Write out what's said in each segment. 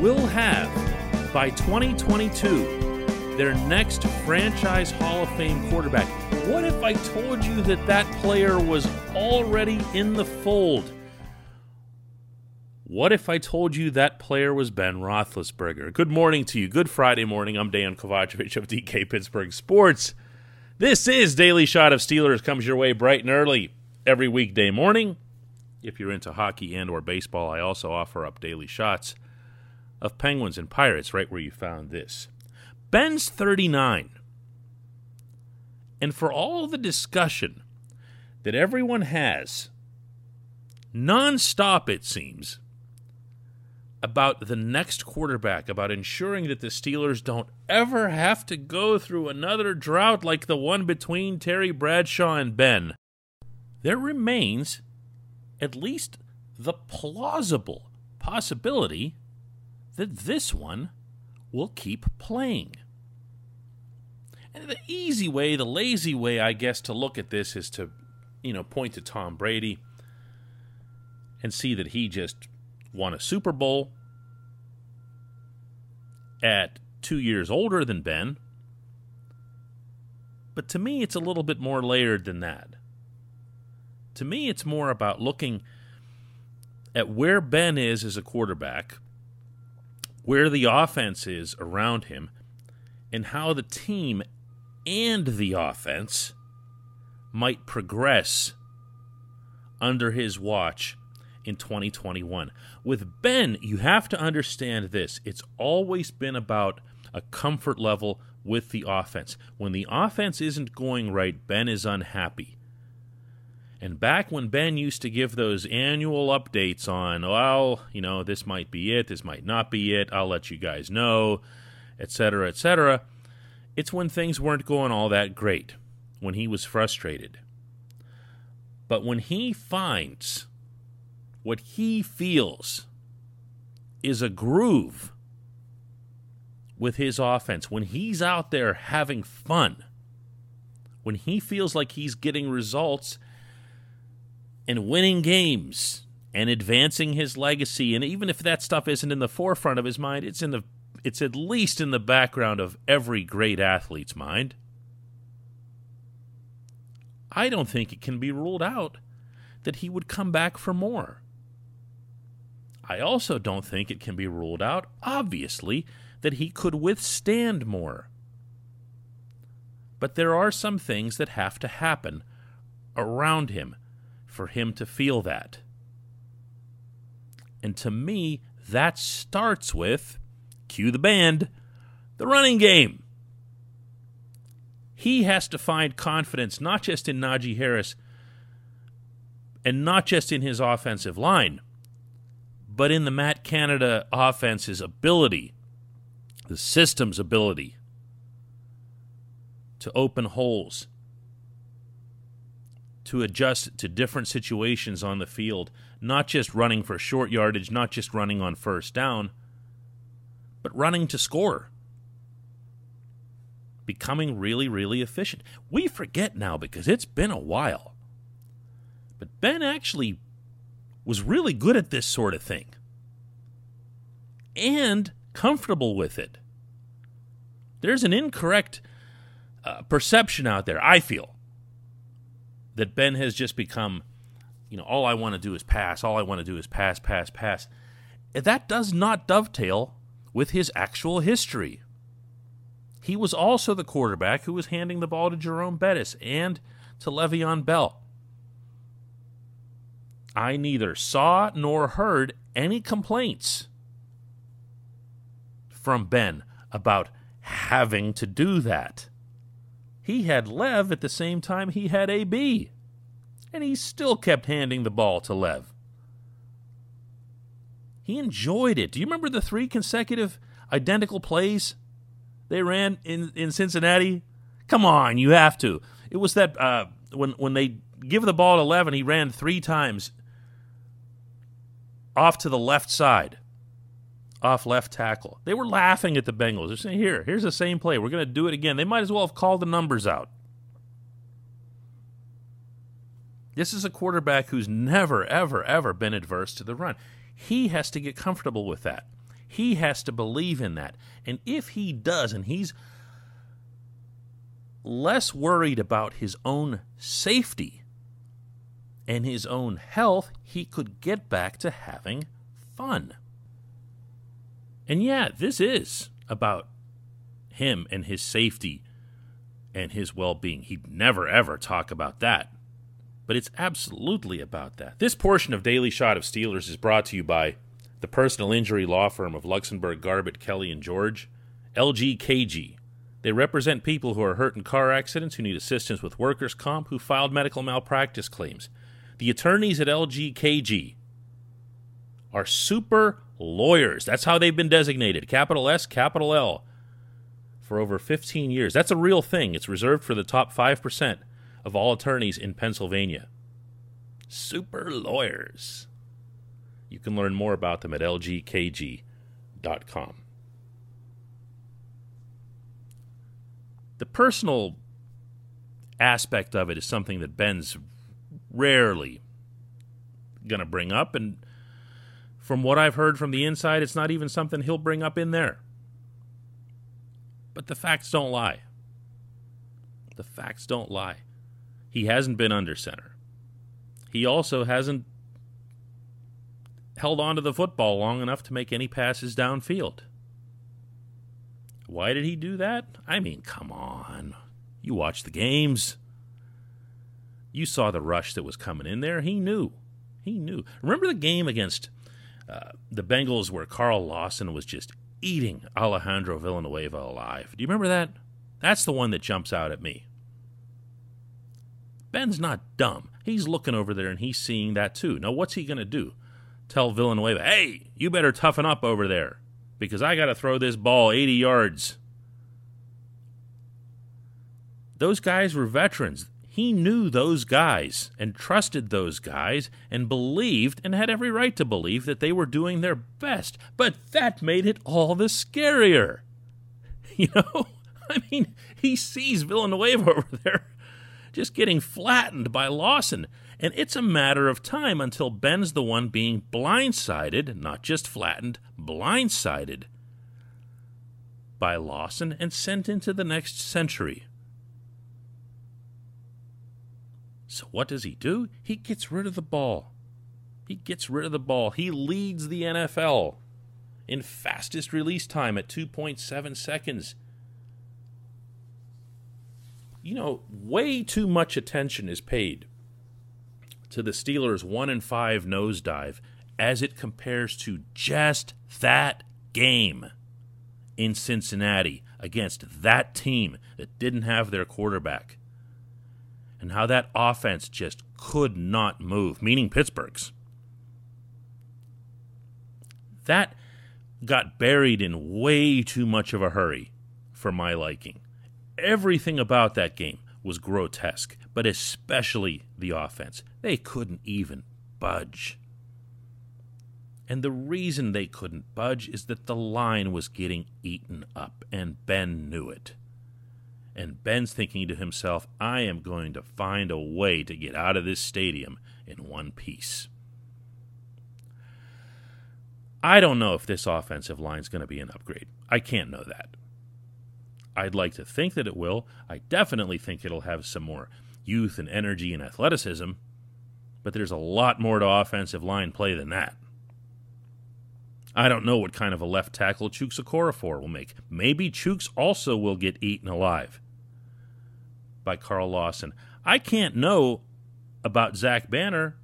Will have, by 2022, their next franchise Hall of Fame quarterback? What if I told you that that player was already in the fold? What if I told you that player was Ben Roethlisberger? Good morning to you. Good Friday morning. I'm Dan Kovacevic of DK Pittsburgh Sports. This is Daily Shot of Steelers comes your way bright and early every weekday morning. If you're into hockey and or baseball, I also offer up daily shots of Penguins and Pirates right where you found this. Ben's 39. And for all the discussion that everyone has nonstop it seems about the next quarterback, about ensuring that the Steelers don't ever have to go through another drought like the one between Terry Bradshaw and Ben. There remains at least the plausible possibility that this one will keep playing. And the easy way, the lazy way, I guess, to look at this is to, you know, point to Tom Brady and see that he just won a Super Bowl at two years older than Ben. But to me, it's a little bit more layered than that. To me, it's more about looking at where Ben is as a quarterback, where the offense is around him, and how the team and the offense might progress under his watch in 2021. With Ben, you have to understand this it's always been about a comfort level with the offense. When the offense isn't going right, Ben is unhappy. And back when Ben used to give those annual updates on, well, you know, this might be it, this might not be it, I'll let you guys know, etc., etc., it's when things weren't going all that great, when he was frustrated. But when he finds what he feels is a groove with his offense, when he's out there having fun, when he feels like he's getting results and winning games and advancing his legacy, and even if that stuff isn't in the forefront of his mind, it's in the it's at least in the background of every great athlete's mind. I don't think it can be ruled out that he would come back for more. I also don't think it can be ruled out, obviously, that he could withstand more. But there are some things that have to happen around him for him to feel that. And to me, that starts with cue the band the running game. He has to find confidence not just in Najee Harris and not just in his offensive line, but in the Matt Canada offense's ability, the system's ability to open holes, to adjust to different situations on the field, not just running for short yardage, not just running on first down, but running to score. Becoming really, really efficient. We forget now because it's been a while. But Ben actually was really good at this sort of thing and comfortable with it. There's an incorrect uh, perception out there, I feel, that Ben has just become, you know, all I want to do is pass, all I want to do is pass, pass, pass. That does not dovetail with his actual history. He was also the quarterback who was handing the ball to Jerome Bettis and to Le'Veon Bell. I neither saw nor heard any complaints from Ben about having to do that. He had Lev at the same time he had AB. And he still kept handing the ball to Lev. He enjoyed it. Do you remember the three consecutive identical plays they ran in, in Cincinnati? Come on, you have to. It was that uh, when when they give the ball to Lev and he ran three times off to the left side, off left tackle. They were laughing at the Bengals. They're saying, "Here, here's the same play. We're going to do it again." They might as well have called the numbers out. This is a quarterback who's never, ever, ever been adverse to the run. He has to get comfortable with that. He has to believe in that. And if he does, and he's less worried about his own safety and his own health, he could get back to having fun. And yeah, this is about him and his safety and his well being. He'd never, ever talk about that. But it's absolutely about that. This portion of Daily Shot of Steelers is brought to you by the personal injury law firm of Luxenberg, Garbett, Kelly, and George, LGKG. They represent people who are hurt in car accidents, who need assistance with workers' comp, who filed medical malpractice claims. The attorneys at LGKG are super lawyers. That's how they've been designated capital S, capital L for over 15 years. That's a real thing. It's reserved for the top 5% of all attorneys in Pennsylvania. Super lawyers. You can learn more about them at lgkg.com. The personal aspect of it is something that Ben's rarely going to bring up. And from what I've heard from the inside, it's not even something he'll bring up in there. But the facts don't lie. The facts don't lie. He hasn't been under center. He also hasn't held on to the football long enough to make any passes downfield. Why did he do that? I mean, come on. You watch the games. You saw the rush that was coming in there. He knew. He knew. Remember the game against uh, the Bengals where Carl Lawson was just eating Alejandro Villanueva alive? Do you remember that? That's the one that jumps out at me. Ben's not dumb. He's looking over there and he's seeing that too. Now, what's he going to do? Tell Villanueva, hey, you better toughen up over there because I got to throw this ball 80 yards. Those guys were veterans. He knew those guys and trusted those guys and believed and had every right to believe that they were doing their best. But that made it all the scarier. You know? I mean, he sees Villanueva over there just getting flattened by Lawson. And it's a matter of time until Ben's the one being blindsided, not just flattened, blindsided by Lawson and sent into the next century. So what does he do? He gets rid of the ball. He gets rid of the ball. He leads the NFL in fastest release time at 2.7 seconds. You know, way too much attention is paid to the Steelers' 1 and 5 nosedive as it compares to just that game in Cincinnati against that team that didn't have their quarterback. And how that offense just could not move, meaning Pittsburgh's. That got buried in way too much of a hurry for my liking. Everything about that game was grotesque, but especially the offense. They couldn't even budge. And the reason they couldn't budge is that the line was getting eaten up, and Ben knew it. And Ben's thinking to himself, I am going to find a way to get out of this stadium in one piece. I don't know if this offensive line is going to be an upgrade. I can't know that. I'd like to think that it will. I definitely think it'll have some more youth and energy and athleticism, but there's a lot more to offensive line play than that. I don't know what kind of a left tackle Chukes Okorafor will make. Maybe Chukes also will get eaten alive by Carl Lawson. I can't know about Zach Banner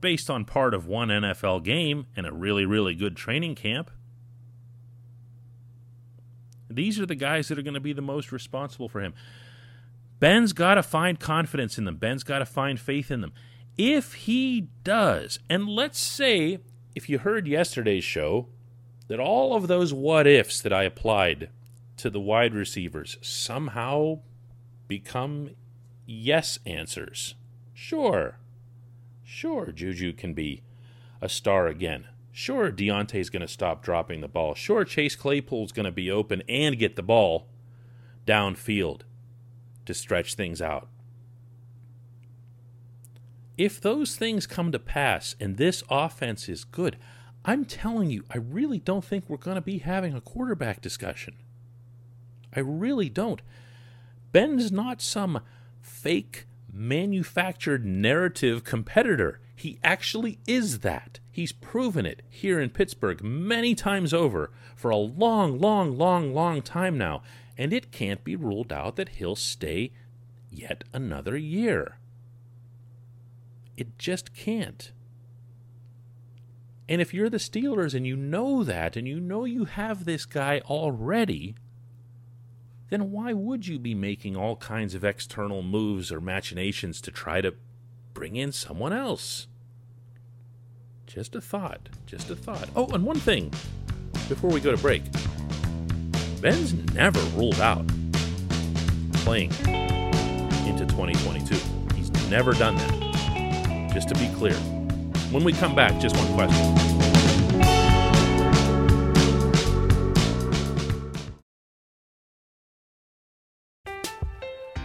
based on part of one NFL game and a really, really good training camp. These are the guys that are going to be the most responsible for him. Ben's got to find confidence in them. Ben's got to find faith in them. If he does, and let's say if you heard yesterday's show, that all of those what ifs that I applied to the wide receivers somehow become yes answers. Sure. Sure, Juju can be a star again. Sure, Diontae's going to stop dropping the ball. Sure, Chase Claypool's going to be open and get the ball downfield to stretch things out. If those things come to pass and this offense is good, I'm telling you, I really don't think we're going to be having a quarterback discussion. I really don't. Ben's not some fake manufactured narrative competitor. He actually is that. He's proven it here in Pittsburgh many times over for a long, long, long, long time now, and it can't be ruled out that he'll stay yet another year. It just can't. And if you're the Steelers and you know that and you know you have this guy already, then why would you be making all kinds of external moves or machinations to try to bring in someone else? Just a thought. Just a thought. Oh, and one thing before we go to break Ben's never ruled out playing into 2022. He's never done that. Just to be clear. When we come back, just one question.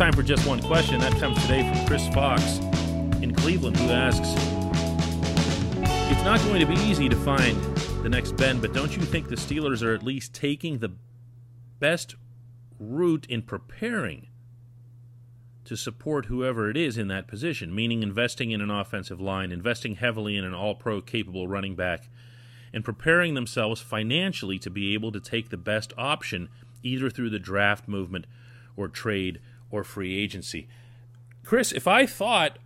Time for just one question. That comes today from Chris Fox in Cleveland, who asks It's not going to be easy to find the next Ben, but don't you think the Steelers are at least taking the best route in preparing to support whoever it is in that position, meaning investing in an offensive line, investing heavily in an all pro capable running back, and preparing themselves financially to be able to take the best option either through the draft movement or trade or free agency. Chris, if I thought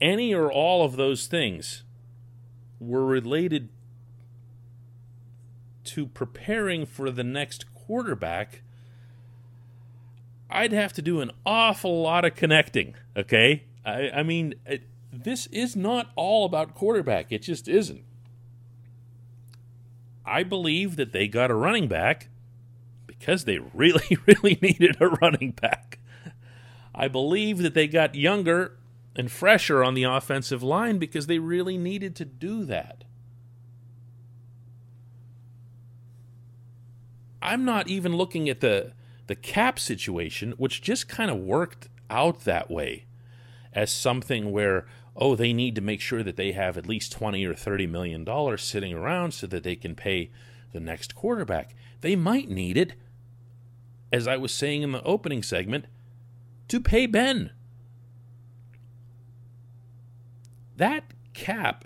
any or all of those things were related to preparing for the next quarterback, I'd have to do an awful lot of connecting. Okay, I, I mean, it, this is not all about quarterback. It just isn't. I believe that they got a running back because they really, really needed a running back. I believe that they got younger and fresher on the offensive line because they really needed to do that. I'm not even looking at the the cap situation, which just kind of worked out that way as something where oh they need to make sure that they have at least 20 or 30 million dollars sitting around so that they can pay the next quarterback. They might need it as I was saying in the opening segment to pay Ben. That cap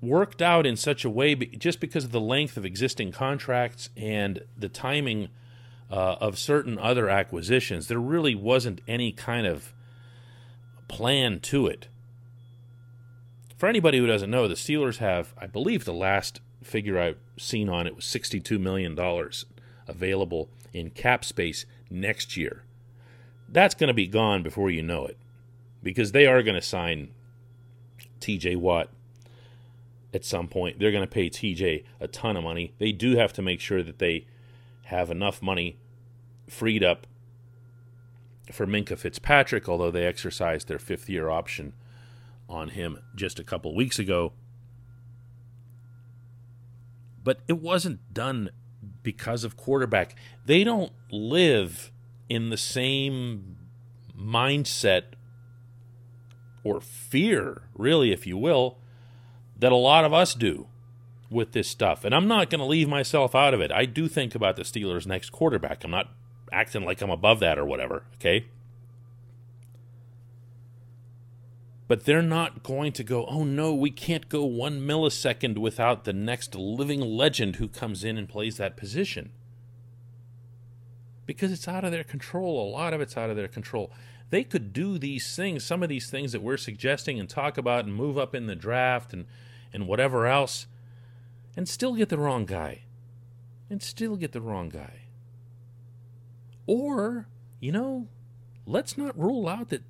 worked out in such a way just because of the length of existing contracts and the timing uh, of certain other acquisitions. There really wasn't any kind of plan to it. For anybody who doesn't know, the Steelers have, I believe, the last figure I've seen on it was $62 million available in cap space next year. that's going to be gone before you know it because they are going to sign TJ Watt at some point. They're going to pay TJ a ton of money. They do have to make sure that they have enough money freed up for Minkah Fitzpatrick, although they exercised their fifth year option on him just a couple weeks ago. But it wasn't done because of quarterback. They don't live in the same mindset or fear, really, if you will, that a lot of us do with this stuff. And I'm not going to leave myself out of it. I do think about the Steelers' next quarterback. I'm not acting like I'm above that or whatever, okay? But they're not going to go, oh no, we can't go one millisecond without the next living legend who comes in and plays that position. Because it's out of their control. A lot of it's out of their control. They could do these things, some of these things that we're suggesting and talk about and move up in the draft and, and whatever else, and still get the wrong guy. And still get the wrong guy. Or, you know, let's not rule out that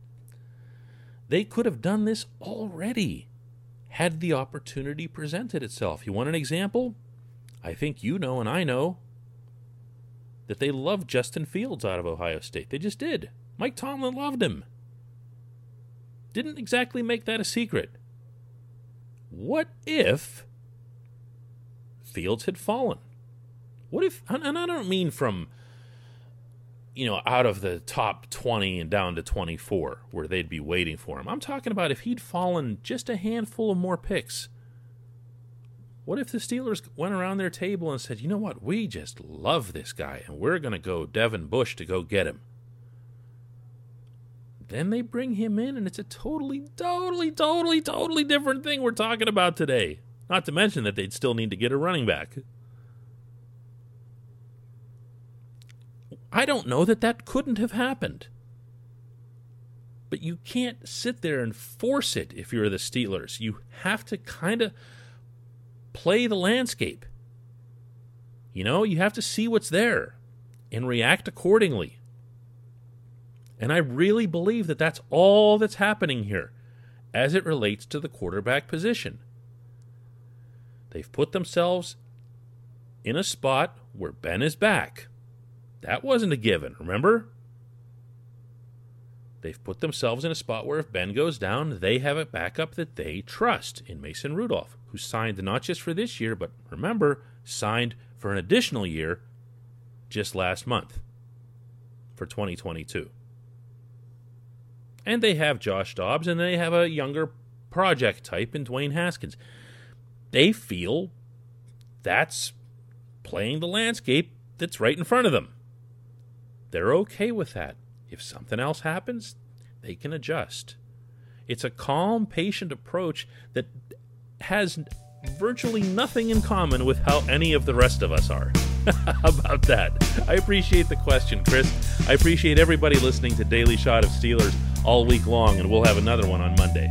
they could have done this already had the opportunity presented itself. You want an example? I think you know and I know that they loved Justin Fields out of Ohio State. They just did. Mike Tomlin loved him. Didn't exactly make that a secret. What if Fields had fallen? What if, and I don't mean from you know, out of the top 20 and down to 24 where they'd be waiting for him. I'm talking about if he'd fallen just a handful of more picks. What if the Steelers went around their table and said, you know what, we just love this guy and we're going to go Devin Bush to go get him? Then they bring him in and it's a totally, totally, totally, totally different thing we're talking about today. Not to mention that they'd still need to get a running back. I don't know that that couldn't have happened. But you can't sit there and force it if you're the Steelers. You have to kind of play the landscape. You know, you have to see what's there and react accordingly. And I really believe that that's all that's happening here as it relates to the quarterback position. They've put themselves in a spot where Ben is back. That wasn't a given, remember? They've put themselves in a spot where if Ben goes down, they have a backup that they trust in Mason Rudolph, who signed not just for this year, but remember, signed for an additional year just last month for 2022. And they have Josh Dobbs, and they have a younger project type in Dwayne Haskins. They feel that's playing the landscape that's right in front of them. They're okay with that. If something else happens, they can adjust. It's a calm, patient approach that has virtually nothing in common with how any of the rest of us are. how about that? I appreciate the question, Chris. I appreciate everybody listening to Daily Shot of Steelers all week long, and we'll have another one on Monday.